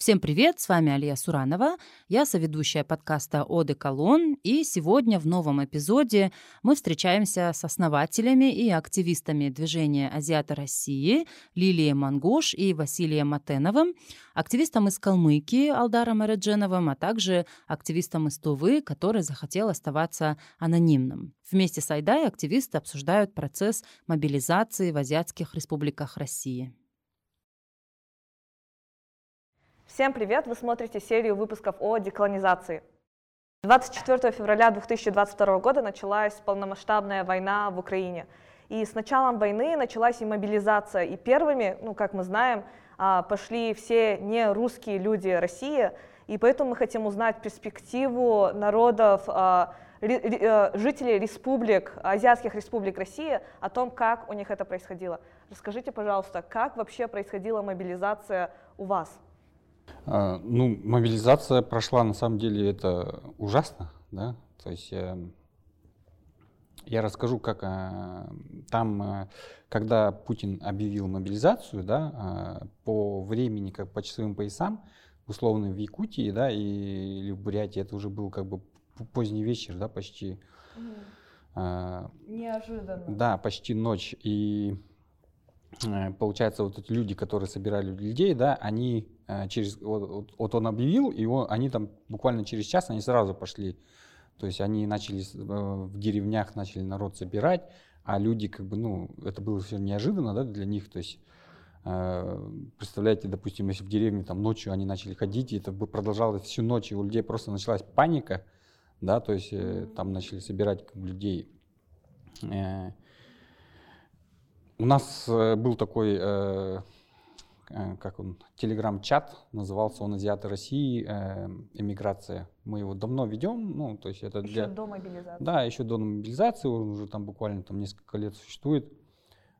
Всем привет, с вами Алия Суранова, я соведущая подкаста «Оды Колон», и сегодня в новом эпизоде мы встречаемся с основателями и активистами движения «Азиата России» Лилией Мангуш и Василием Матеновым, активистом из Калмыкии Алдаром Эредженовым, а также активистом из Тувы, который захотел оставаться анонимным. Вместе с Айдай активисты обсуждают процесс мобилизации в азиатских республиках России. Всем привет! Вы смотрите серию выпусков о деколонизации. 24 февраля 2022 года началась полномасштабная война в Украине. И с началом войны началась и мобилизация. И первыми, ну, как мы знаем, а, пошли все не русские люди России. И поэтому мы хотим узнать перспективу народов, а, э, жителей республик, азиатских республик России, о том, как у них это происходило. Расскажите, пожалуйста, как вообще происходила мобилизация у вас? А, ну, мобилизация прошла, на самом деле, это ужасно, да, то есть я, э, я расскажу, как э, там, э, когда Путин объявил мобилизацию, да, по времени, как по часовым поясам, условно в Якутии, да, и, или в Бурятии, это уже был как бы поздний вечер, да, почти. Mm. Неожиданно. Да, почти ночь. И получается, вот эти люди, которые собирали людей, да, они через, вот, вот он объявил, и он, они там буквально через час, они сразу пошли. То есть они начали э, в деревнях, начали народ собирать, а люди как бы, ну, это было все неожиданно, да, для них, то есть э, Представляете, допустим, если в деревне там ночью они начали ходить, и это бы продолжалось всю ночь, и у людей просто началась паника, да, то есть там начали собирать как бы, людей. У нас был такой Э, как он, телеграм-чат, назывался он «Азиаты России. Э, эмиграция». Мы его давно ведем, ну, то есть это еще для... до мобилизации. Да, еще до мобилизации, он уже там буквально там несколько лет существует.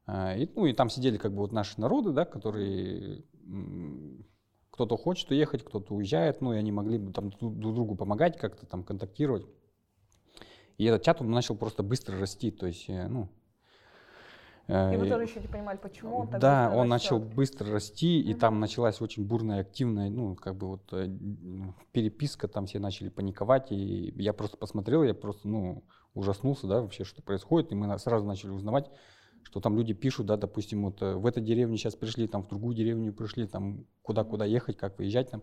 Э, и, ну, и там сидели как бы вот наши народы, да, которые кто-то хочет уехать, кто-то уезжает, ну, и они могли бы там друг другу помогать, как-то там контактировать. И этот чат, он начал просто быстро расти, то есть, ну, и вы тоже еще не понимали, почему он так Да, он растет. начал быстро расти, и там началась очень бурная, активная, ну, как бы вот э, переписка, там все начали паниковать, и я просто посмотрел, я просто, ну, ужаснулся, да, вообще, что происходит, и мы сразу начали узнавать, что там люди пишут, да, допустим, вот э, в этой деревне сейчас пришли, там в другую деревню пришли, там куда-куда ехать, как выезжать там.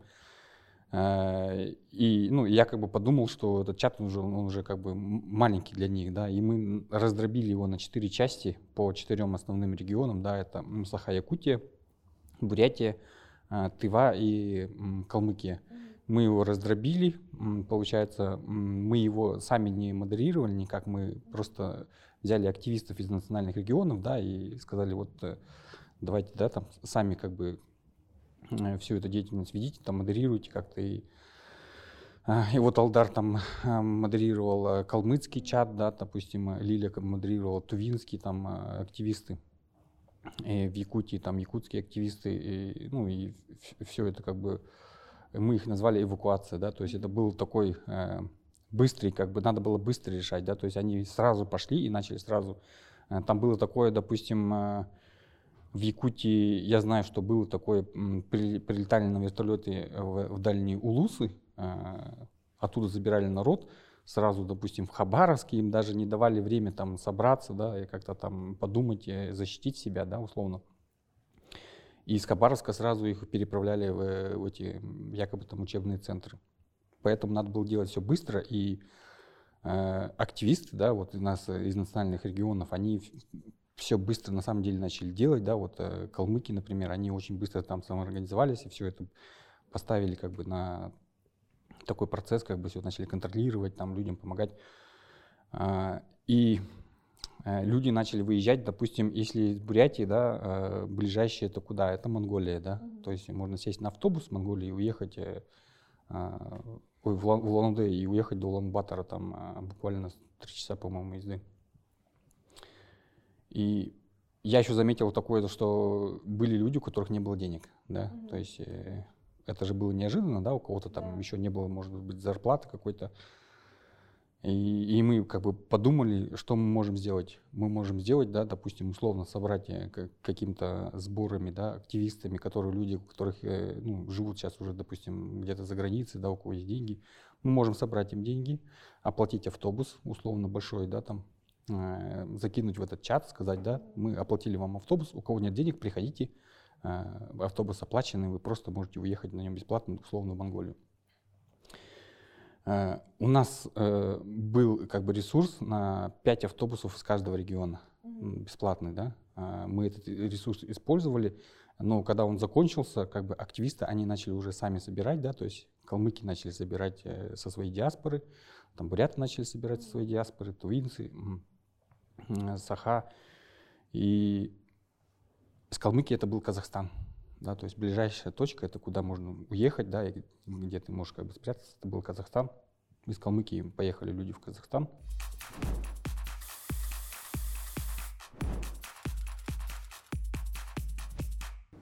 Э, и ну, я как бы подумал, что этот чат уже, он уже как бы маленький для них, да, и мы раздробили его на четыре части по четырем основным регионам, да, это Саха-Якутия, Бурятия, э, Тыва и Калмыкия. Мы его раздробили, получается, мы его сами не модерировали никак, мы просто взяли активистов из национальных регионов, да, и сказали, вот э, давайте, да, там сами как бы всю эту деятельность ведите, там модерируете как-то и э, и вот Алдар там э, модерировал калмыцкий чат, да, допустим, Лиля модерировала тувинский, там активисты. И в Якутии там якутские активисты, и, ну и все это как бы, мы их назвали эвакуация, да, то есть это был такой э, быстрый, как бы надо было быстро решать, да, то есть они сразу пошли и начали сразу. Там было такое, допустим, э, в Якутии я знаю, что было такое, прилетали на вертолеты в, в дальние Улусы, э, оттуда забирали народ, сразу, допустим, в Хабаровске, им даже не давали время там собраться, да, и как-то там подумать, защитить себя, да, условно. И из Хабаровска сразу их переправляли в, в эти якобы там учебные центры. Поэтому надо было делать все быстро, и э, активисты, да, вот из нас, из национальных регионов, они все быстро на самом деле начали делать, да, вот э, калмыки, например, они очень быстро там самоорганизовались и все это поставили как бы на такой процесс, как бы все начали контролировать, там людям помогать. А, и э, люди начали выезжать, допустим, если из Бурятии, да, э, ближайшее это куда? Это Монголия, да, mm-hmm. то есть можно сесть на автобус в Монголии и уехать а, в Улан-Удэ и уехать до Улан-Батора, там а, буквально три часа, по-моему, езды. И я еще заметил такое, что были люди, у которых не было денег, да, mm-hmm. то есть э, это же было неожиданно, да, у кого-то там yeah. еще не было, может быть, зарплаты какой-то. И, и мы как бы подумали, что мы можем сделать. Мы можем сделать, да, допустим, условно собрать э, каким-то сборами, да, активистами, которые люди, у которых э, ну, живут сейчас уже, допустим, где-то за границей, да, у кого есть деньги. Мы можем собрать им деньги, оплатить автобус, условно большой, да, там, закинуть в этот чат, сказать, да, мы оплатили вам автобус, у кого нет денег, приходите, э, автобус оплаченный, вы просто можете уехать на нем бесплатно, условно, в Монголию. Э, у нас э, был как бы ресурс на 5 автобусов из каждого региона, бесплатный, да. Э, мы этот ресурс использовали, но когда он закончился, как бы активисты, они начали уже сами собирать, да, то есть калмыки начали собирать со своей диаспоры, там буряты начали собирать со своей диаспоры, тувинцы, саха. И с Калмыкии это был Казахстан да, то есть ближайшая точка это куда можно уехать, да, где ты можешь как бы спрятаться, это был Казахстан. Из Калмыкии поехали люди в Казахстан.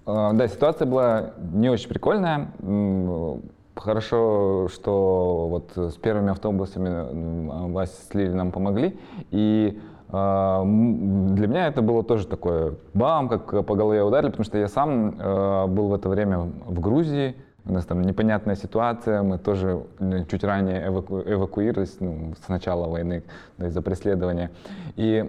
А, да, ситуация была не очень прикольная. Хорошо, что вот с первыми автобусами Вася с Лили нам помогли. И для меня это было тоже такое бам, как по голове ударили, потому что я сам а, был в это время в Грузии, у нас там непонятная ситуация, мы тоже чуть ранее эваку эвакуировались ну, с начала войны из-за преследования. И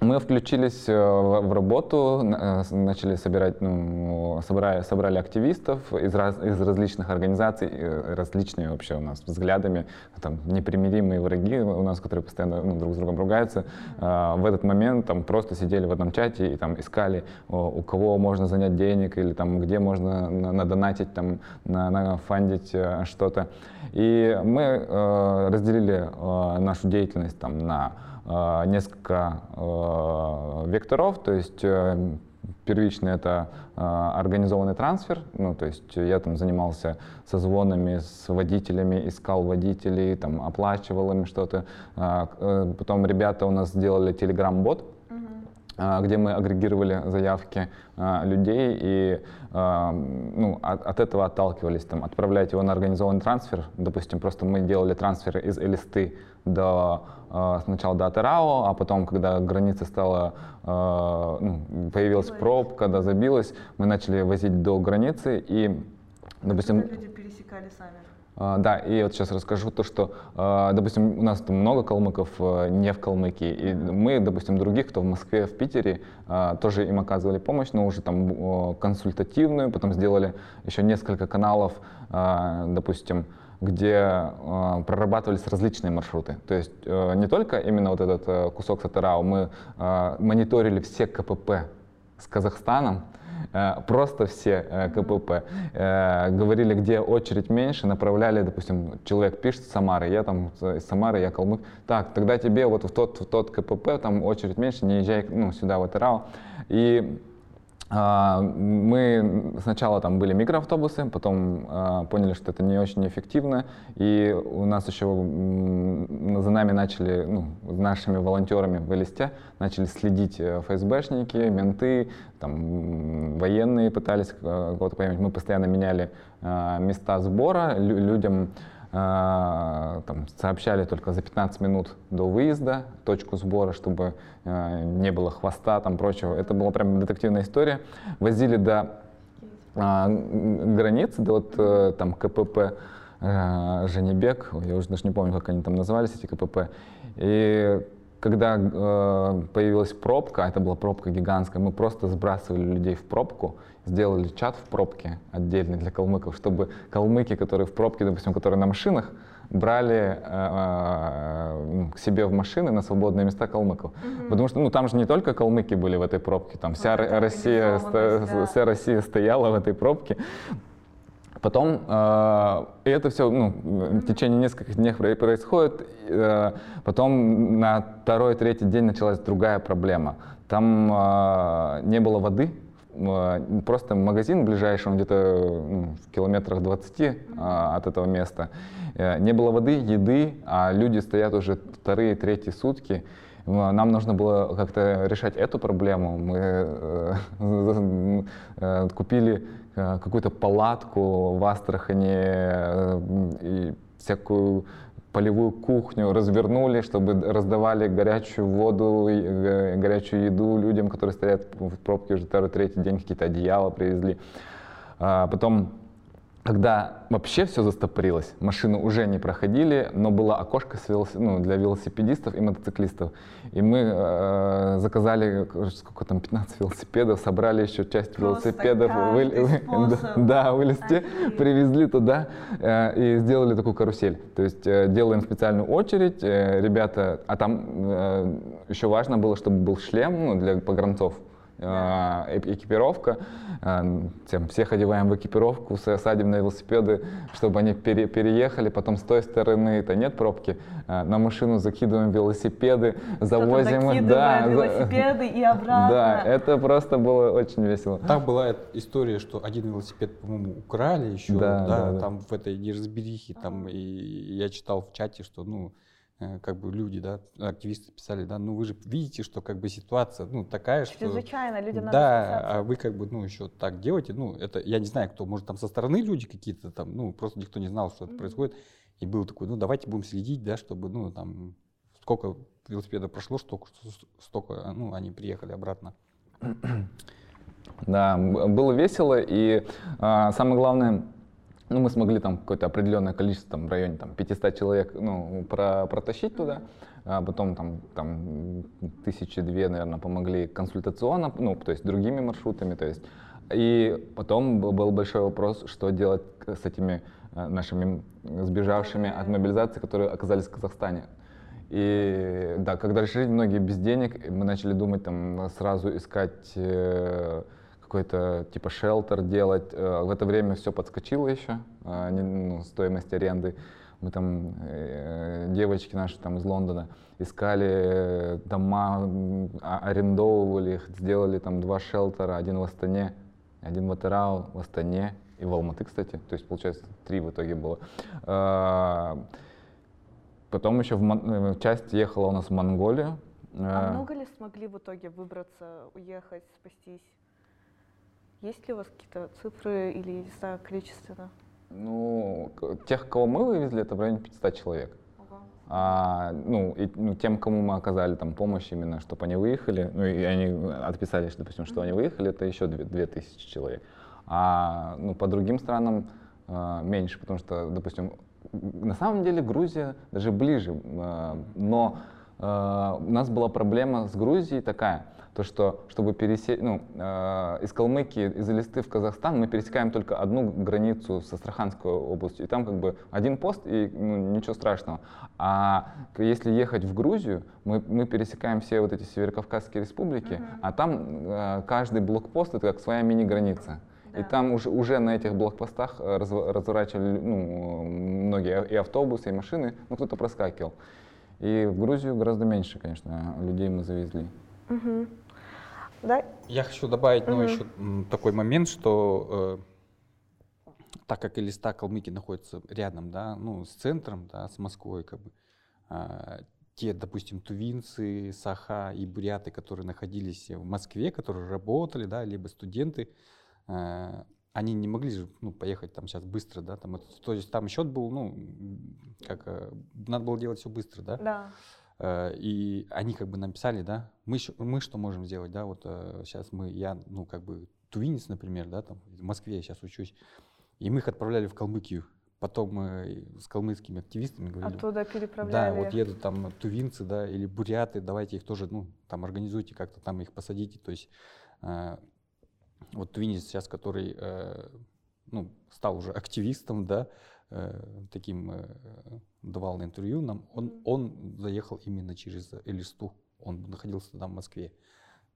мы включились э, в работу, э, начали собирать, ну, собрали, собрали активистов из, раз, из различных организаций, э, различными вообще у нас взглядами, там непримиримые враги у нас, которые постоянно ну, друг с другом ругаются. В этот момент там просто сидели в одном чате и там искали, у кого можно занять денег или там где можно надонатить, там, на, нафандить что-то. И мы разделили нашу деятельность там на несколько э, векторов, то есть э, первично это организованный трансфер, ну, то есть я там занимался созвонами с водителями, искал водителей, там, оплачивал им что-то. Потом ребята у нас сделали телеграм-бот, где мы агрегировали заявки людей и ну, от, от этого отталкивались, там, отправлять его на организованный трансфер. Допустим, просто мы делали трансфер из Элисты до э, сначала до Атарао, а потом, когда граница стала, э, ну, появилась пробка, да, забилась, мы начали возить до границы и, допустим... Люди пересекали сами. Uh, да, и вот сейчас расскажу то, что, допустим, у нас там много калмыков не в Калмыкии, и мы, допустим, других, кто в Москве, в Питере, тоже им оказывали помощь, но уже там консультативную, потом сделали еще несколько каналов, допустим, где э, прорабатывались различные маршруты. То есть э, не только именно вот этот э, кусок Сатарау, мы э, мониторили все КПП с Казахстаном, э, просто все э, КПП. Э, говорили, где очередь меньше, направляли, допустим, человек пишет с Самары, я там из Самары, я калмык. Так, тогда тебе вот в тот, в тот КПП, там очередь меньше, не езжай ну, сюда, в Атарау. И мы сначала там были микроавтобусы, потом э, поняли, что это не очень эффективно, и у нас еще за нами начали, ну, с нашими волонтерами в Элисте, начали следить э, ФСБшники, менты, там, военные пытались э, кого-то поймать. Мы постоянно меняли э, места сбора, лю людям а, там, сообщали только за 15 минут до выезда точку сбора, чтобы э, не было хвоста, там прочего. Это была прям детективная история. Возили до э, границы, до вот э, там КПП э, Женебек, я уже даже не помню, как они там назывались, эти КПП. И когда э, появилась пробка, это была пробка гигантская, мы просто сбрасывали людей в пробку, сделали чат в пробке отдельный для калмыков, чтобы калмыки, которые в пробке, допустим, которые на машинах, брали э, э, к себе в машины на свободные места калмыков. Угу. Потому что ну, там же не только калмыки были в этой пробке, там вся, вот Россия, сто, вся Россия стояла в этой пробке. Потом, э, и это все ну, в течение нескольких дней происходит. Э, потом на второй, третий день началась другая проблема. Там э, не было воды, просто магазин ближайший, он где-то ну, в километрах 20 э, от этого места. Э, не было воды, еды, а люди стоят уже вторые, третьи сутки. Нам нужно было как-то решать эту проблему. Мы э, э, купили Э, какую-то палатку в Астрахане э, и всякую полевую кухню развернули, чтобы раздавали горячую воду, э, горячую еду людям, которые стоят в пробке уже второй, третий день, какие-то одеяла привезли. А потом когда вообще все застопорилось, машины уже не проходили, но было окошко с велосип... ну, для велосипедистов и мотоциклистов. И мы э, заказали сколько там, 15 велосипедов, собрали еще часть Просто велосипедов, вы... да, вылезти, привезли туда э, и сделали такую карусель. То есть э, делаем специальную очередь, э, ребята, а там э, еще важно было, чтобы был шлем ну, для погранцов, а, экипировка. А, тем, всех одеваем в экипировку, садим на велосипеды, чтобы они пере, переехали. Потом с той стороны это нет пробки. А, на машину закидываем велосипеды, завозим их. Да, велосипеды и обратно. Да, это просто было очень весело. Там была история, что один велосипед, по-моему, украли еще. Да, да, да, там да. в этой неразберихе. Там, и я читал в чате, что ну Э, как бы люди, да, активисты писали, да, ну вы же видите, что как бы ситуация, ну такая, что... Чрезвычайно, людям надо Да, а вы как бы, ну еще так делаете, ну это, я не знаю, кто, может там со стороны люди какие-то там, ну просто никто не знал, что это mm-hmm. происходит, и был такой, ну давайте будем следить, да, чтобы, ну там, сколько велосипедов прошло, столько, столько, ну они приехали обратно. Да, было весело, и а, самое главное, ну, мы смогли там какое-то определенное количество, там, в районе там, 500 человек, ну, про, протащить туда, а потом там, там тысячи две, наверное, помогли консультационно, ну, то есть другими маршрутами, то есть, и потом был большой вопрос, что делать с этими э, нашими сбежавшими от мобилизации, которые оказались в Казахстане. И да, когда решили многие без денег, мы начали думать там сразу искать э, какой-то типа шелтер делать. Э, в это время все подскочило еще, э, ну, стоимость аренды. Мы там, э, девочки наши там из Лондона, искали дома, а, арендовывали их, сделали там два шелтера, один в Астане, один в Атырау, в Астане и в Алматы, кстати. То есть, получается, три в итоге было. Потом еще в часть ехала у нас в Монголию. А много ли смогли в итоге выбраться, уехать, спастись? Есть ли у вас какие-то цифры или, не знаю, количественно? Ну, тех, кого мы вывезли, это в районе 500 человек. А, ну, и, ну, тем, кому мы оказали там помощь именно, чтобы они выехали, ну, и они отписались, допустим, что они выехали, это еще 2000 человек. А ну, по другим странам э, меньше, потому что, допустим, на самом деле Грузия даже ближе, э, но э, у нас была проблема с Грузией такая – то что чтобы пересечь, ну, э, из Калмыкии, из Элисты в Казахстан мы пересекаем только одну границу с Астраханской областью, и там как бы один пост, и ну, ничего страшного. А если ехать в Грузию, мы, мы пересекаем все вот эти северокавказские республики, mm-hmm. а там э, каждый блокпост это как своя мини-граница. И там уже, уже на этих блокпостах э, раз, разворачивали ну, многие и автобусы, и машины, ну кто-то проскакивал. И в Грузию гораздо меньше, конечно, людей мы завезли. Угу. Да? Я хочу добавить угу. ну, еще такой момент, что э, так как Элиста Калмыкия находится рядом, да, ну, с центром, да, с Москвой, как бы, э, те, допустим, тувинцы, саха и буряты, которые находились в Москве, которые работали, да, либо студенты, э, они не могли же ну, поехать там сейчас быстро, да, там, это, то есть там счет был, ну, как, э, надо было делать все быстро, да. Да. Э, и они как бы написали, да, мы, мы что можем сделать, да, вот сейчас э, мы, я, ну, как бы, тувинец, например, да, там, в Москве я сейчас учусь, и мы их отправляли в Калмыкию. Потом мы с калмыцкими активистами говорили. Оттуда переправляли. Да, вот едут там тувинцы, да, или буряты, давайте их тоже, ну, там организуйте как-то, там их посадите. То есть э, вот тувинец сейчас, который, ну, стал уже активистом, да, таким э, давал интервью нам, он, он заехал именно через Элисту, он находился там в Москве.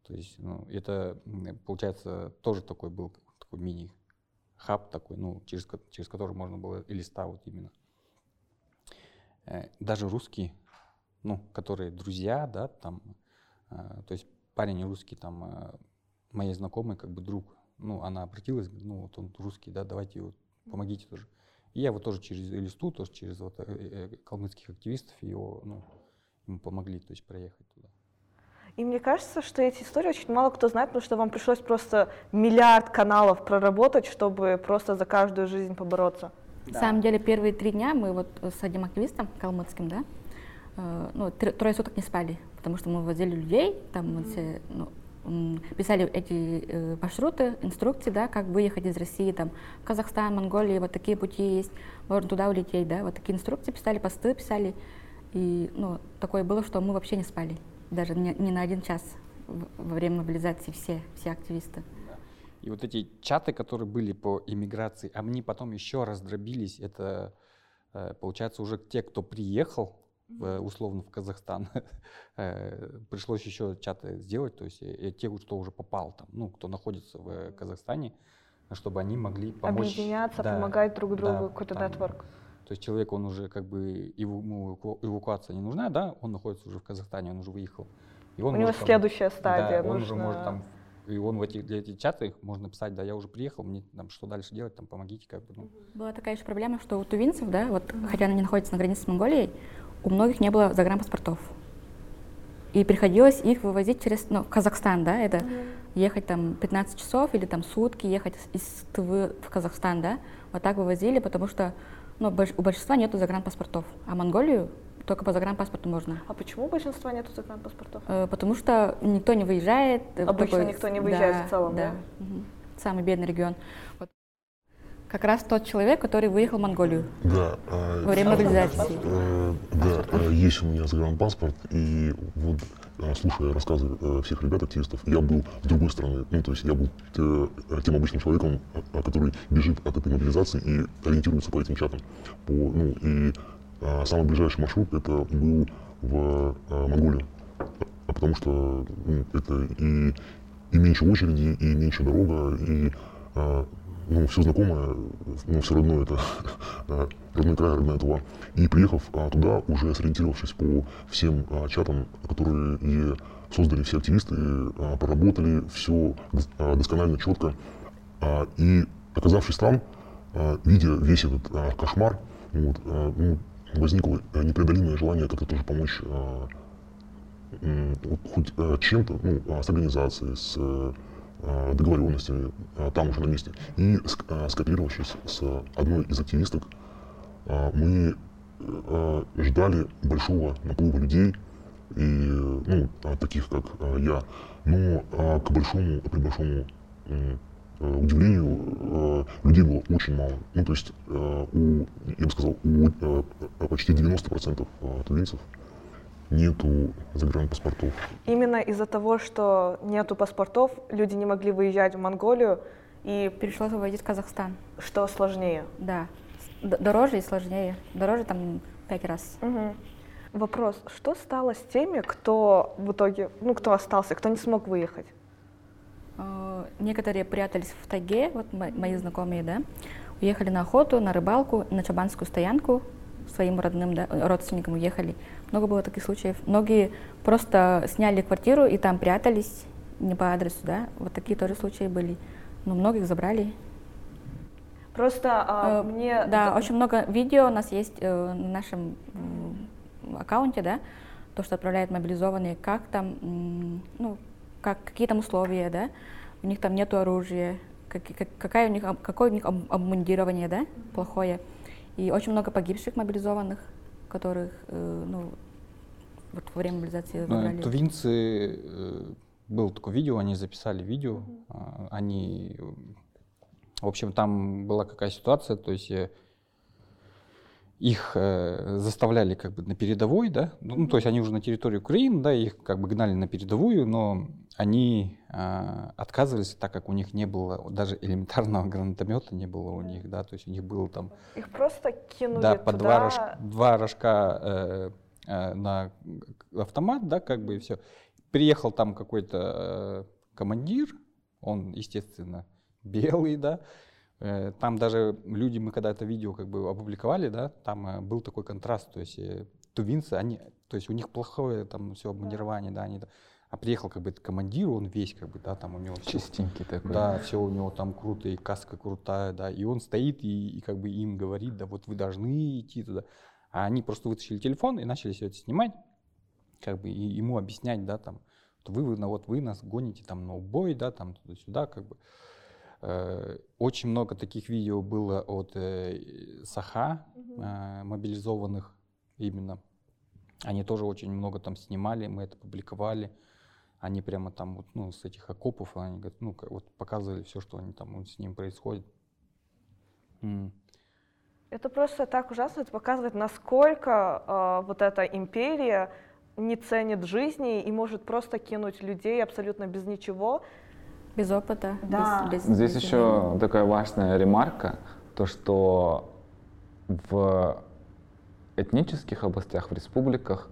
То есть, ну, это, получается, тоже такой был такой мини-хаб такой, ну, через, через который можно было Элиста вот именно. Э, даже русские, ну, которые друзья, да, там, э, то есть парень русский, там, э, моей знакомой, как бы друг, ну, она обратилась, ну, вот он русский, да, давайте его, помогите тоже. И я вот тоже через листу, тоже через вот э, э, калмыцких активистов его, ну, ему помогли, то есть проехать туда. И мне кажется, что эти истории очень мало кто знает, потому что вам пришлось просто миллиард каналов проработать, чтобы просто за каждую жизнь побороться. На самом деле первые три дня мы вот с одним активистом калмыцким, да, э, ну, трое суток не спали, потому что мы возили людей, там мы все, ну, писали эти э, маршруты, инструкции, да, как выехать из России, там, Казахстан, Монголия, вот такие пути есть, можно туда улететь, да, вот такие инструкции писали, посты писали, и, ну, такое было, что мы вообще не спали, даже не, не на один час во время мобилизации все, все активисты. И вот эти чаты, которые были по иммиграции, они потом еще раздробились, это, э, получается, уже те, кто приехал, условно в Казахстан, э, пришлось еще чаты сделать, то есть и те, кто уже попал там, ну, кто находится в Казахстане, чтобы они могли помочь. Объединяться, да, помогать друг другу, да, какой-то нетворк. То есть человек, он уже как бы, ему эвакуация не нужна, да, он находится уже в Казахстане, он уже выехал. И он У него следующая стадия. Да, он уже может там и он в этих, для этих чатах можно писать, да, я уже приехал, мне там что дальше делать, там помогите, как бы. Ну. Была такая еще проблема, что у тувинцев, да, вот, хотя они находятся на границе с Монголией, у многих не было загранпаспортов. И приходилось их вывозить через ну, Казахстан, да, это mm-hmm. ехать там 15 часов или там сутки ехать из Тывы в Казахстан, да, вот так вывозили, потому что ну, у большинства нету загранпаспортов, а Монголию только по загранпаспорту можно. А почему большинства нету загранпаспортов? Э, потому что никто не выезжает. Обычно такой, никто не выезжает да, в целом, да? да? Угу. Самый бедный регион. Вот как раз тот человек, который выехал в Монголию. Да. А, во время мобилизации. Э, да, э, есть у меня загранпаспорт, и вот э, слушая рассказы всех ребят, активистов, я был с другой стороны, ну, то есть я был тем обычным человеком, который бежит от этой мобилизации и ориентируется по этим чатам. По, ну, и самый ближайший маршрут это был в Монголию, а потому что ну, это и, и меньше очереди, и меньше дорога, и ну, все знакомое, но все равно это родной край, родная Тува. И приехав а, туда, уже сориентировавшись по всем а, чатам, которые создали все активисты, а, проработали все досконально, четко. И оказавшись там, видя весь этот кошмар, вот, ну, возникло непреодолимое желание как-то тоже помочь а, хоть а, чем-то, ну, с организацией, с Э, договоренностями э, там уже на месте. И э, скооперировавшись с одной из активисток, мы ждали большого наплыва людей, и, ну, таких как я. Но к большому, при большому удивлению, людей было очень мало. Ну, то есть, у, я бы сказал, у почти 90% тувинцев нету загранпаспортов. Именно из-за того, что нету паспортов, люди не могли выезжать в Монголию и пришлось выводить в Казахстан. Что сложнее? Да, дороже и сложнее. Дороже там пять раз. Угу. Вопрос: что стало с теми, кто в итоге, ну, кто остался, кто не смог выехать? Э, некоторые прятались в тайге, вот мои знакомые, да, уехали на охоту, на рыбалку, на чабанскую стоянку, своим родным да, родственникам уехали. Много было таких случаев. Многие просто сняли квартиру и там прятались не по адресу, да. Вот такие тоже случаи были. Но многих забрали. Просто а, э, мне... Да, очень много видео у нас есть э, на нашем э, аккаунте, да, то, что отправляют мобилизованные, как там, ну, как, какие там условия, да, у них там нету оружия, как, как, какая у них, какое у них обмундирование, да, плохое. И очень много погибших мобилизованных, которых э, ну, вот во время мобилизации ну, забрали. Тувинцы, э, было такое видео, они записали видео, mm-hmm. они, в общем, там была какая ситуация, то есть э, их э, заставляли как бы на передовой, да, ну, ну, то есть они уже на территории Украины, да, их как бы гнали на передовую, но они э, отказывались, так как у них не было даже элементарного гранатомета не было у них, да, то есть у них было там... Их просто кинули Да, туда... по два, рож, два рожка э, э, на автомат, да, как бы и все. Приехал там какой-то э, командир, он, естественно, белый, да, там даже люди, мы когда это видео как бы опубликовали, да, там э, был такой контраст, то есть э, тувинцы, они, то есть у них плохое там все обмундирование, да, они а приехал как бы этот командир, он весь как бы, да, там у него все, чистенький такой. Да, все у него там круто, и каска крутая, да, и он стоит и, и как бы им говорит, да, вот вы должны идти туда. А они просто вытащили телефон и начали все это снимать, как бы и ему объяснять, да, там, вы, вы, вот вы нас гоните там на убой, да, там туда-сюда, как бы. Э, очень много таких видео было от э, Саха, э, мобилизованных именно. Они тоже очень много там снимали, мы это публиковали. Они прямо там вот, ну, с этих окопов, они говорят, ну, вот показывали все, что они там вот, с ним происходит. М. Это просто так ужасно, это показывает, насколько э, вот эта империя не ценит жизни и может просто кинуть людей абсолютно без ничего. Без опыта. Да. без- без- Здесь без еще такая важная ремарка, то что в этнических областях, в республиках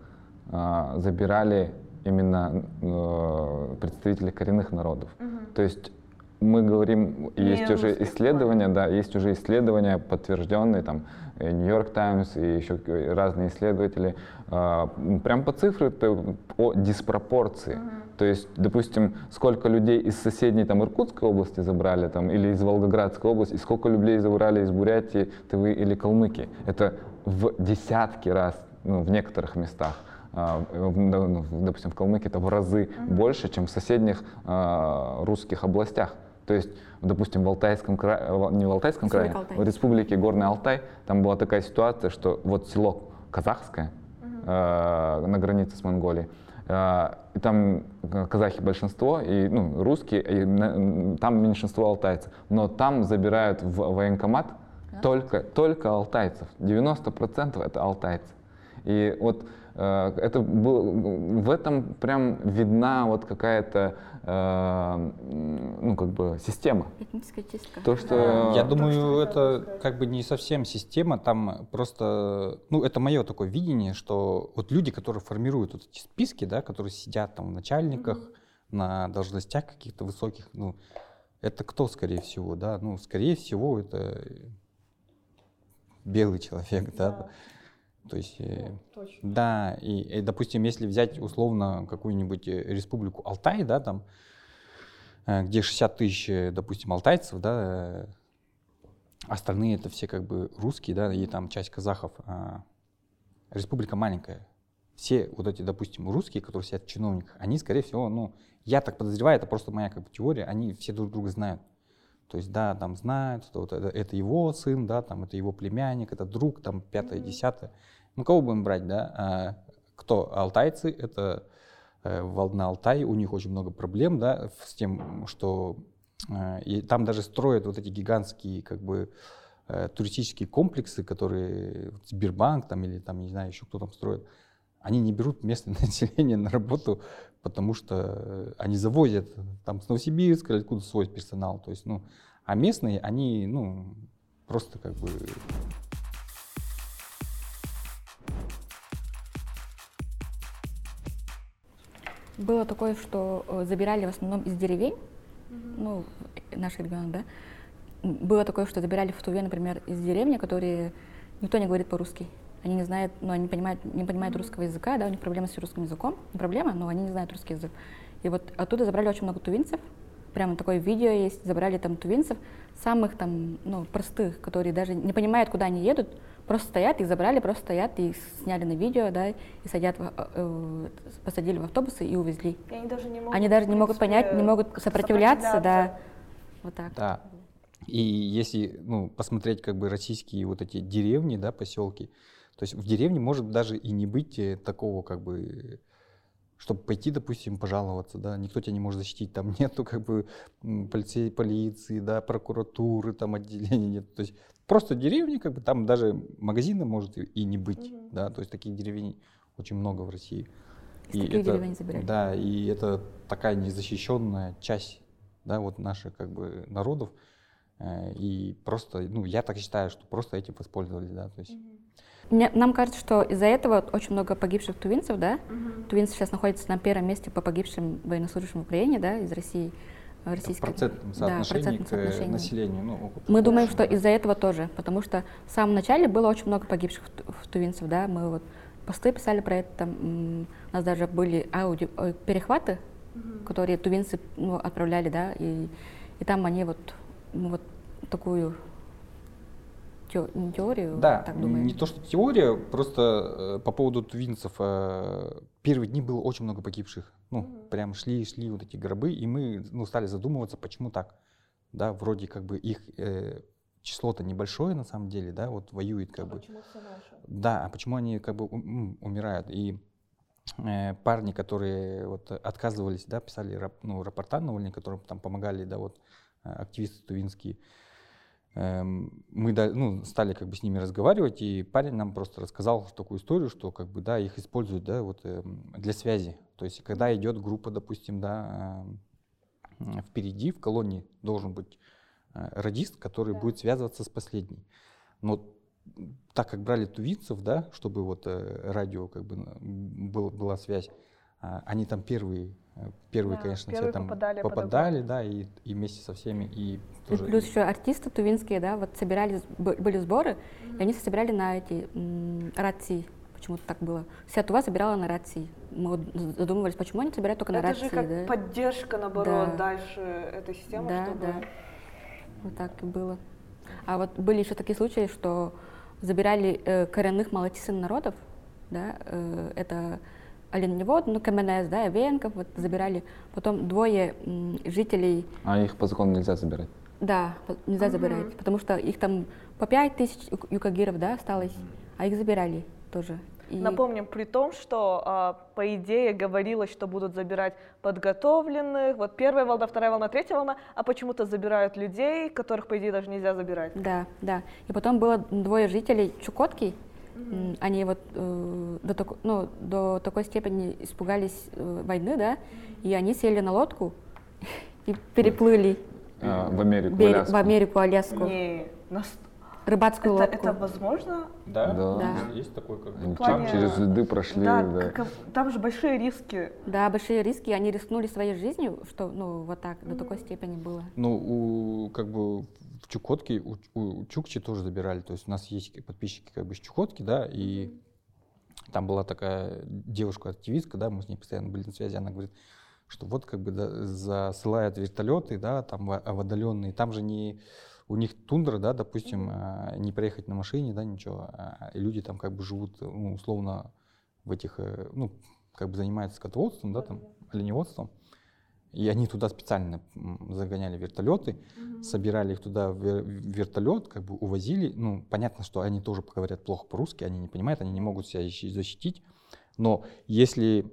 а, забирали именно э, представителей коренных народов. То есть мы говорим, Не есть уже русских исследования, да, есть уже исследования подтвержденные, там, Нью-Йорк Таймс и еще к- разные исследователи, а, прям по цифры, по, по диспропорции. То есть, допустим, сколько людей из соседней там Иркутской области забрали, там, или из Волгоградской области, и сколько людей забрали из Бурятии, Тывы или Калмыкии. Это в десятки раз, ну, в некоторых местах. А, ну, допустим, в Калмыкии это в разы больше, чем в соседних а, русских областях. То есть, допустим, в Алтайском крае, не в Алтайском крае, Республика Алтай. в республике Горный Алтай, там была такая ситуация, что вот село Казахское э, на границе с Монголией, э, и там э, казахи большинство, и ну, русские, и на- там меньшинство алтайцев. Но там забирают в военкомат только, только алтайцев. 90% это алтайцы. И вот э, это был, в этом прям видна вот какая-то э, ну, как бы система. Этническая чистка. То, что Я думаю, это как бы не совсем система, там просто, ну, это мое такое видение, что вот люди, которые формируют вот эти списки, да, которые сидят там в начальниках, на должностях каких-то высоких, ну, это кто, скорее всего, да, ну, скорее всего, это белый человек, да, то есть, э, да, и, и, допустим, если взять условно какую-нибудь э, республику Алтай, да, там, э, где 60 тысяч, допустим, алтайцев, да, остальные это все как бы русские, да, и там часть казахов. а, Республика маленькая. Все вот эти, допустим, русские, которые сидят в чиновниках, они, скорее всего, ну, я так подозреваю, это просто моя как бы теория, они все друг друга знают. То есть, да, там знают, что вот это, это его сын, да, там это его племянник, это друг, там пятое, десятое. Ну, кого будем брать, да? А, кто? Алтайцы, это э, в- на Алтае, у них очень много проблем, да, с тем, что э, и там даже строят вот эти гигантские, как бы, э, туристические комплексы, которые вот Сбербанк там или там, не знаю, еще кто там строит. Они не берут местное население на работу, потому что э, они завозят там с Новосибирска или откуда свой персонал. То есть, ну, а местные, они, ну, просто как бы Было такое, что э, забирали в основном из деревень, ну, в наш регион, да. Было такое, что забирали в Туве, например, из деревни, которые никто не говорит по-русски. Они не знают, ну, они понимают, не понимают русского языка, да, у них проблемы с русским языком. Не проблема, но они не знают русский язык. И вот оттуда забрали очень много тувинцев. Прямо такое видео есть, забрали там тувинцев, самых там, ну, простых, которые даже не понимают, куда они едут, просто стоят, их забрали, просто стоят, и их сняли на видео, да, и садят, в, э, э, посадили в автобусы и увезли. И они даже не могут, Они даже не могут понять, не могут сопротивляться, да. Вот так. Да. И если ну, посмотреть как бы российские вот эти деревни, да, поселки, то есть в деревне может даже и не быть э, такого как бы чтобы пойти, допустим, пожаловаться, да, никто тебя не может защитить, там нету как бы м, полицей, полиции, да, прокуратуры, там отделения нет, то есть просто деревня, как бы там даже магазина может и, и не быть, да, то есть таких деревень очень много в России. Из деревень забирали. Да, и это такая незащищенная часть, да, вот наших как бы народов, Э, и просто, ну, я так считаю, что просто этим воспользовались, да, то есть. Мне- нам кажется, что из-за этого очень много погибших тувинцев, да. Тувинцы сейчас находятся на первом месте по погибшим военнослужащим в Украине, да, из России. э, В Российской. процентном Да, соотношении процентном к э, соотношении. населению. Ну, Мы думаем, что из-за этого тоже, потому что в самом начале было очень много погибших в ту- в тувинцев, да, мы вот посты писали про это, там, у нас даже были аудио, э, перехваты, которые тувинцы ну, отправляли, да, и, и там они вот, мы вот такую теорию, Да, так думаем. не то, что теория, просто э, по поводу твинцев. э, первые дни было очень много погибших. Ну, прям шли, шли вот эти гробы, и мы ну, стали задумываться, почему так. да, вроде как бы их э, число-то небольшое на самом деле, да, вот воюет как А бы. почему все наши? Да, а почему они как бы ум- умирают? И э, парни, которые вот отказывались, да, писали рап- ну, рапорта на которым там помогали, да, вот э, активисты тувинские, эм, мы да- ну, стали как бы с ними разговаривать, и парень нам просто рассказал такую историю, что как бы, да, их используют, да, вот эм, для связи. То есть, когда идет группа, допустим, да, эм, впереди в колонии должен быть э, радист, который будет связываться с последней. Но так как брали тувинцев, да, чтобы вот э, радио как бы был, была связь, они там первые, э, первые, Да, конечно, все первые там попадали попадали, да, и, и вместе со всеми, и И тоже плюс еще артисты тувинские, да, вот собирались, были сборы, и они собирали на эти м, рации. Почему-то так было. Вся Тува собирала на рации. Мы вот задумывались, почему они собирают только на Это рации, же как да? поддержка, наоборот, Да. дальше этой системы, Да, чтобы... да. Вот так и было. А вот были еще такие случаи, что забирали э, коренных малочисленных народов, да, э, это оленевод, ну, КМНС, да, Венков, вот забирали. Потом двое м, жителей А их по закону нельзя забирать. Да, нельзя забирать, потому что их там по пять тысяч юк- юкагиров, да, осталось, а их забирали тоже. И- Напомним, при том, что а, по идее говорилось, что будут забирать подготовленных, вот первая волна, вторая волна, третья волна, а почему-то забирают людей, которых, по идее, даже нельзя забирать. Да, да. И потом было двое жителей Чукотки, м, они вот э, до, тако- ну, до такой степени испугались э, войны, да, и они сели на лодку и переплыли А, в Америку, в берег- Аляску. в Америку, Аляску, Не, нас- рыбацкую это, лодку. это возможно? Да, Да. Да. есть такой как Они плане- там через льды прошли, да, да. как- там же большие риски. Да, большие риски, они рискнули своей жизнью, что, ну, вот так, до такой степени было. Ну, у, как бы в Чукотке, у, у Чукчи тоже забирали. То есть у нас есть подписчики как бы с Чукотки, да, и там была такая девушка-активистка, да, мы с ней постоянно были на связи, она говорит, что вот как бы да, засылают вертолеты, да, там во- водоленные, там же не у них тундра, да, допустим, а, не проехать на машине, да, ничего, а, и люди там как бы живут, ну, условно, в этих, э, ну, как бы занимаются скотоводством, да, там, оленеводством, и они туда специально загоняли вертолеты, собирали их туда в вер- в вертолет, как бы увозили. Ну, понятно, что они тоже говорят плохо по-русски, они не понимают, они не могут себя защи- защитить. Но если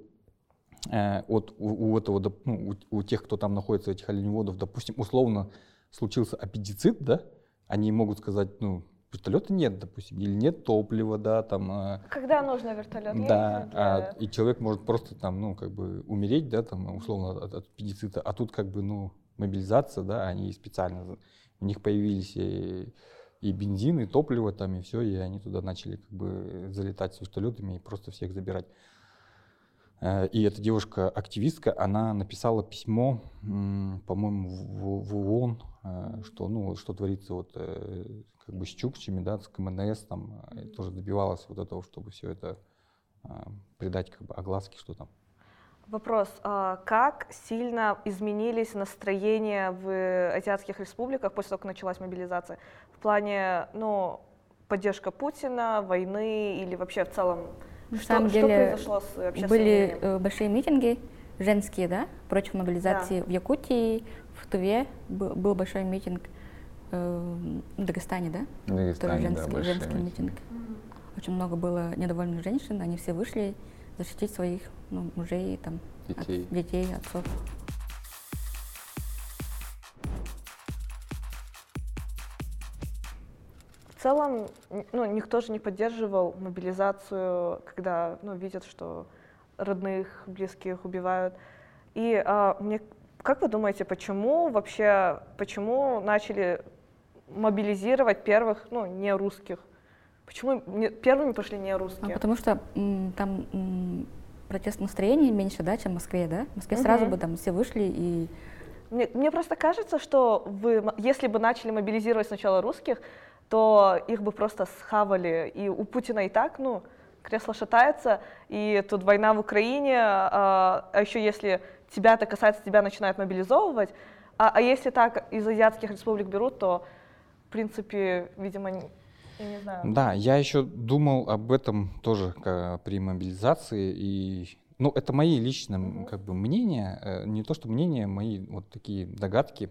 э, вот у, у этого, ну, у, у тех, кто там находится, этих оленеводов, допустим, условно случился аппендицит, да, они могут сказать, ну, вертолета нет, допустим, или нет топлива, да, там, э, Когда нужно вертолет? да, Есть а, для- и человек может просто там, ну, как бы умереть, да, там, условно, от, от аппендицита, а тут как бы, ну, мобилизация, да, они специально, у них появились и, и бензин, и топливо там, и все, и они туда начали как бы залетать с вертолетами и просто всех забирать. Э, И эта девушка-активистка, она написала письмо, по-моему, в, в ООН, э, что, ну, что творится вот э, как бы с Чукчами, да, с КМНС, там, и тоже добивалась вот этого, чтобы все это э, придать как бы огласке, что там. Вопрос, а как сильно изменились настроения в азиатских республиках после того, как началась мобилизация? В плане, ну, поддержка Путина, войны или вообще в целом? На что, самом что деле произошло с общественным Были мнением? э, большие митинги женские, да, против мобилизации в Якутии, в Туве был, был большой митинг, э, в Дагестане, да, В Дагестане, тоже да, женский, большие женский митинги. митинг. Очень много было недовольных женщин, они все вышли защитить своих ну, мужей, там, от- Детей. детей, отцов. В целом, ну, никто же не поддерживал мобилизацию, когда, ну, видят, что родных, близких убивают. И а, мне, как вы думаете, почему вообще, почему начали мобилизировать первых, ну, не русских? Почему не- первыми пошли не А русские? потому что м, там м, протест настроений меньше, да, чем в Москве, да? В Москве сразу Мгм. бы там все вышли и Мне, мне просто кажется, что вы, если бы начали мобилизировать сначала русских, то их бы просто схавали. И у Путина и так, ну, кресло шатается, и тут война в Украине, а, а еще если тебя это касается, тебя начинают мобилизовывать, а, а если так из азиатских республик берут, то, в принципе, видимо, не- я не знаю. Да, я еще думал об этом тоже при мобилизации. И, ну, это мои личные м, как бы мнения, э, не то что мнения, мои вот такие догадки.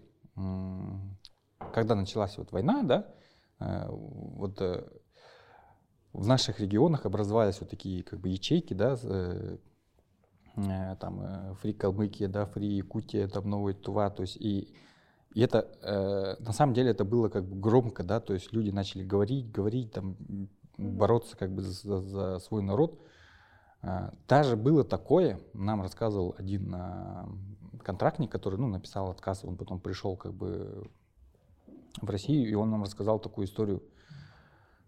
когда началась вот война, да, э, вот э, в наших регионах образовались вот такие как бы ячейки, да, там Фри Калмыкия, да, Фри Якутия, там Новая Тува, то есть и и это, на самом деле, это было как бы громко, да, то есть люди начали говорить, говорить, там, бороться как бы за, за свой народ. Даже было такое, нам рассказывал один контрактник, который, ну, написал отказ, он потом пришел как бы в Россию, и он нам рассказал такую историю.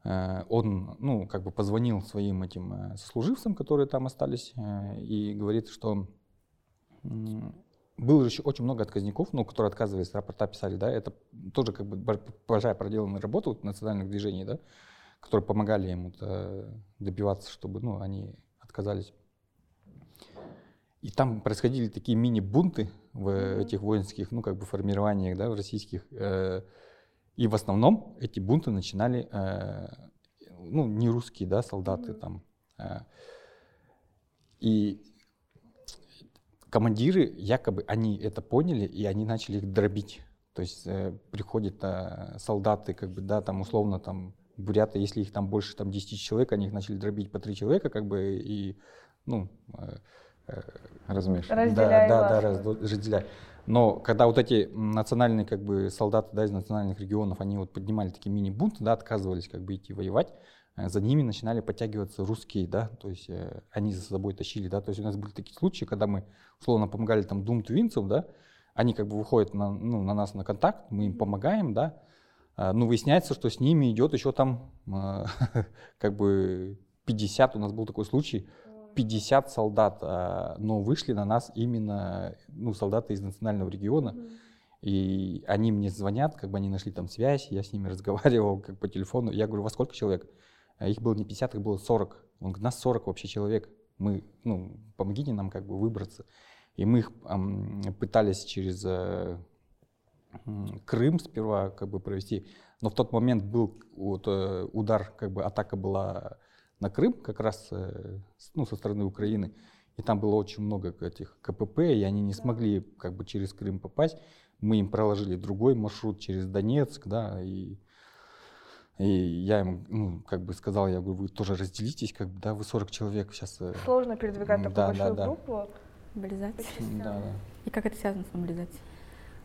Э, он, ну, как бы позвонил своим этим э, сослуживцам, которые там остались, э, и говорит, что было еще очень много отказников, ну, которые отказывались, рапорта писали, да, это тоже как бы большая проделанная работа вот, национальных движений, да, которые помогали им вот, добиваться, чтобы, ну, они отказались. И там происходили такие мини-бунты в этих воинских, ну, как бы формированиях, да, в российских. Э, и в основном эти бунты начинали, э, ну, не русские, да, солдаты там. Э. И командиры, якобы, они это поняли, и они начали их дробить. То есть приходят солдаты, как бы, да, там, условно, там, буряты, если их там больше там 10 человек, они их начали дробить по 3 человека, как бы, и, ну, Э, размешивать. Разделяй да, да, да, разделяй. Но когда вот эти национальные как бы солдаты да, из национальных регионов, они вот поднимали такие мини-бунты, да, отказывались как бы идти воевать, э, за ними начинали подтягиваться русские, да, то есть э, они за собой тащили, да, то есть у нас были такие случаи, когда мы условно помогали там дум тувинцам, да, они как бы выходят на, ну, на нас на контакт, мы им помогаем, да, э, ну выясняется, что с ними идет еще там э, как бы 50, у нас был такой случай, 50 солдат, а, но вышли на нас именно ну, солдаты из национального региона. И они мне звонят, как бы они нашли там связь, я с ними разговаривал как по телефону. Я говорю, во сколько человек? А их было не 50, их было 40. Он говорит, нас 40 вообще человек. Мы, ну, помогите нам как бы выбраться. И мы их эм, пытались через э, Крым сперва как бы провести. Но в тот момент был вот, э, удар, как бы атака была на Крым, как раз э, ну, со стороны Украины. И там было очень много этих КПП, и они не смогли как бы через Крым попасть. Мы им проложили другой маршрут через Донецк, да, и, и я им, ну, как бы сказал, я говорю, вы тоже разделитесь, как бы, да, вы 40 человек сейчас. Э, Сложно передвигать такую да, большую да, группу. Мобилизация. Да, да. И как это связано с мобилизацией?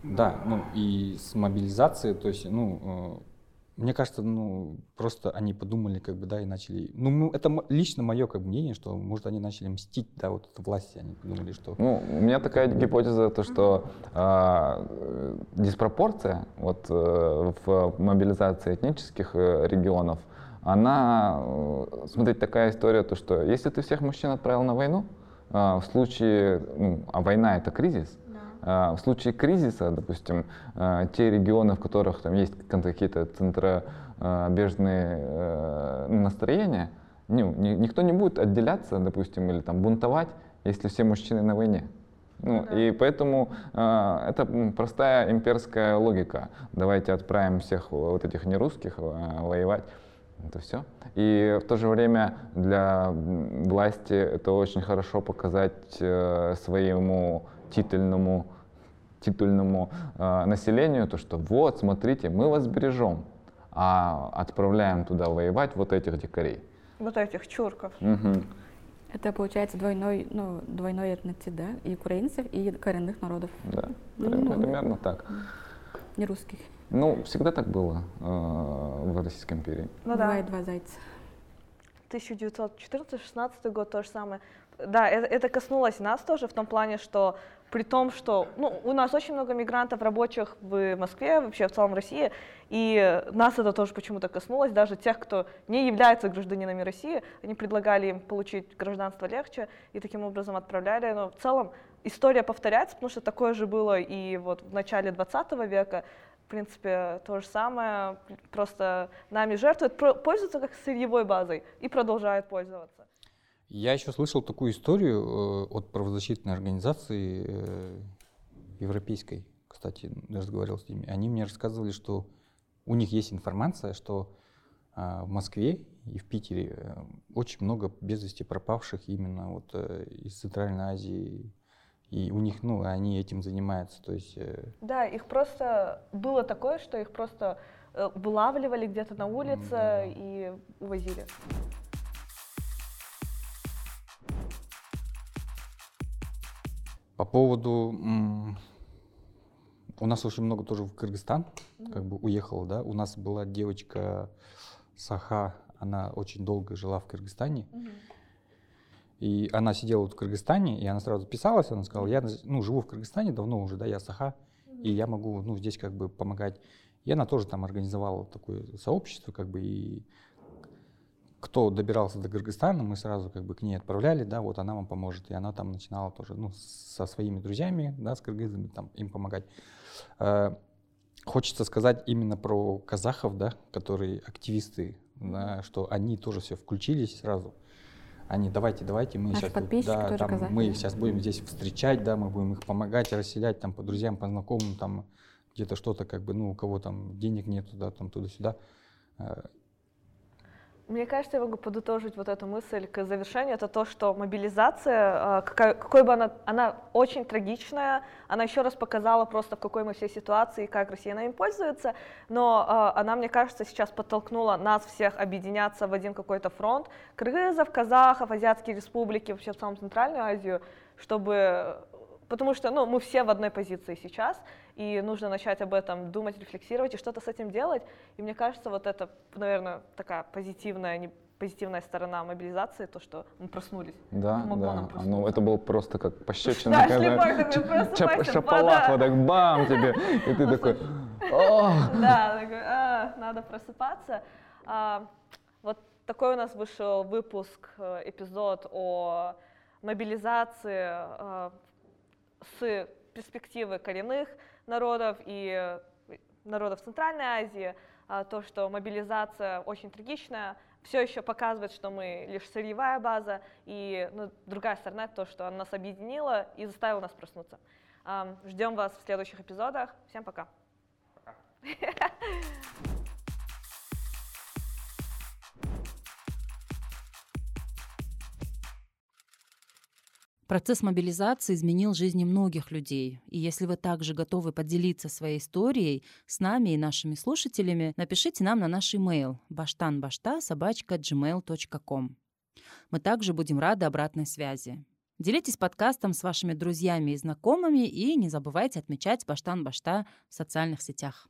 Да, ну и с мобилизацией, то есть, ну, э, мне кажется, ну, просто они подумали, как бы, да, и начали... Ну, это лично мое как бы, мнение, что, может, они начали мстить, да, вот власти, они подумали, что... Ну, у меня такая гипотеза, то, что э, диспропорция вот, э, в мобилизации этнических э, регионов, она, э, смотрите, такая история, то, что если ты всех мужчин отправил на войну, э, в случае, ну, а война это кризис, в случае кризиса, допустим, а, те регионы, в которых там есть какие-то центробежные э, настроения, ну, никто не будет отделяться, допустим, или там бунтовать, если все мужчины на войне. Ну, да. И поэтому э, это простая имперская логика. Давайте отправим всех вот этих нерусских э, воевать. Это все. И в то же время для власти это очень хорошо показать э, своему титульному титульному э, населению, то что вот, смотрите, мы вас бережем, а отправляем туда воевать вот этих дикарей. Вот этих чурков. Угу. Это получается двойной, ну, двойной этнотип, да, и украинцев, и коренных народов. Да, ну, примерно так. Не русских. Ну, всегда так было э, в Российской империи. Ну, да. два зайца. 1914-16 год то же самое. Да, это, это коснулось нас тоже в том плане, что при том, что ну, у нас очень много мигрантов рабочих в Москве, вообще в целом России, и нас это тоже почему-то коснулось, даже тех, кто не является гражданинами России, они предлагали им получить гражданство легче и таким образом отправляли, но в целом история повторяется, потому что такое же было и вот в начале 20 века, в принципе, то же самое, просто нами жертвуют, пользуются как сырьевой базой и продолжают пользоваться. Я еще слышал такую историю э, от правозащитной организации э, европейской, кстати, разговаривал с ними. Они мне рассказывали, что у них есть информация, что а, в Москве и в Питере э, очень много без вести пропавших именно вот из Центральной Азии, И у них, ну, они этим занимаются, то есть... Да, их просто было такое, что их просто вылавливали где-то на улице да. и увозили. По поводу... У нас очень много тоже в Кыргызстан, как бы уехала, да. У нас была девочка Саха, она очень долго жила в Кыргызстане. И она сидела вот в Кыргызстане, и она сразу записалась, она сказала, я ну, живу в Кыргызстане давно уже, да, я Саха, и я могу ну, здесь как бы помогать. И она тоже там организовала такое сообщество, как бы, и кто добирался до Кыргызстана, мы сразу как бы к ней отправляли, да, вот она вам поможет. И она там начинала тоже, ну, со своими друзьями, да, с кыргызами, там, им помогать. Э, Хочется сказать именно про казахов, да, которые активисты, да, что они тоже все включились сразу. Они, давайте, давайте, мы Наши сейчас, да, там, казахи, мы их сейчас будем здесь встречать, да, мы будем их помогать, расселять там по друзьям, по знакомым, там где-то что-то как бы, ну, у кого там денег нету, да, там туда-сюда. Мне кажется, я могу подытожить вот эту мысль к завершению. Это то, что мобилизация, а, какая- какой бы она, она очень трагичная, она еще раз показала просто, в какой мы все ситуации и как Россия им пользуется, но а, она, мне кажется, сейчас подтолкнула нас всех объединяться в один какой-то фронт, кыргызов, казахов, азиатские республики, вообще в самом Центральную Азию, чтобы Потому что ну, мы все в одной позиции сейчас, и нужно начать об этом думать, рефлексировать и что-то с этим делать. И мне кажется, вот это, наверное, такая позитивная, не позитивная сторона мобилизации, то, что мы проснулись. Да, Помогло да. проснуться. Ну, это было просто как пощечина. Да, шлепок такой, просыпайся, вот так бам тебе. И ты такой! Да, такой, «А, надо просыпаться. А, вот такой у нас вышел выпуск, э, эпизод о мобилизации э, с перспективы коренных народов и э, народов Центральной Азии. А, То, что мобилизация очень трагичная, все еще показывает, что мы лишь сырьевая база, и ну, другая сторона то, что она нас объединила и заставила нас проснуться. Ждем вас в следующих эпизодах. Всем пока. Процесс мобилизации изменил жизни многих людей. И если вы также готовы поделиться своей историей с нами и нашими слушателями, напишите нам на наш email bashtanbashta.gmail.com. Мы также будем рады обратной связи. Делитесь подкастом с вашими друзьями и знакомыми и не забывайте отмечать Баштан Башта в социальных сетях.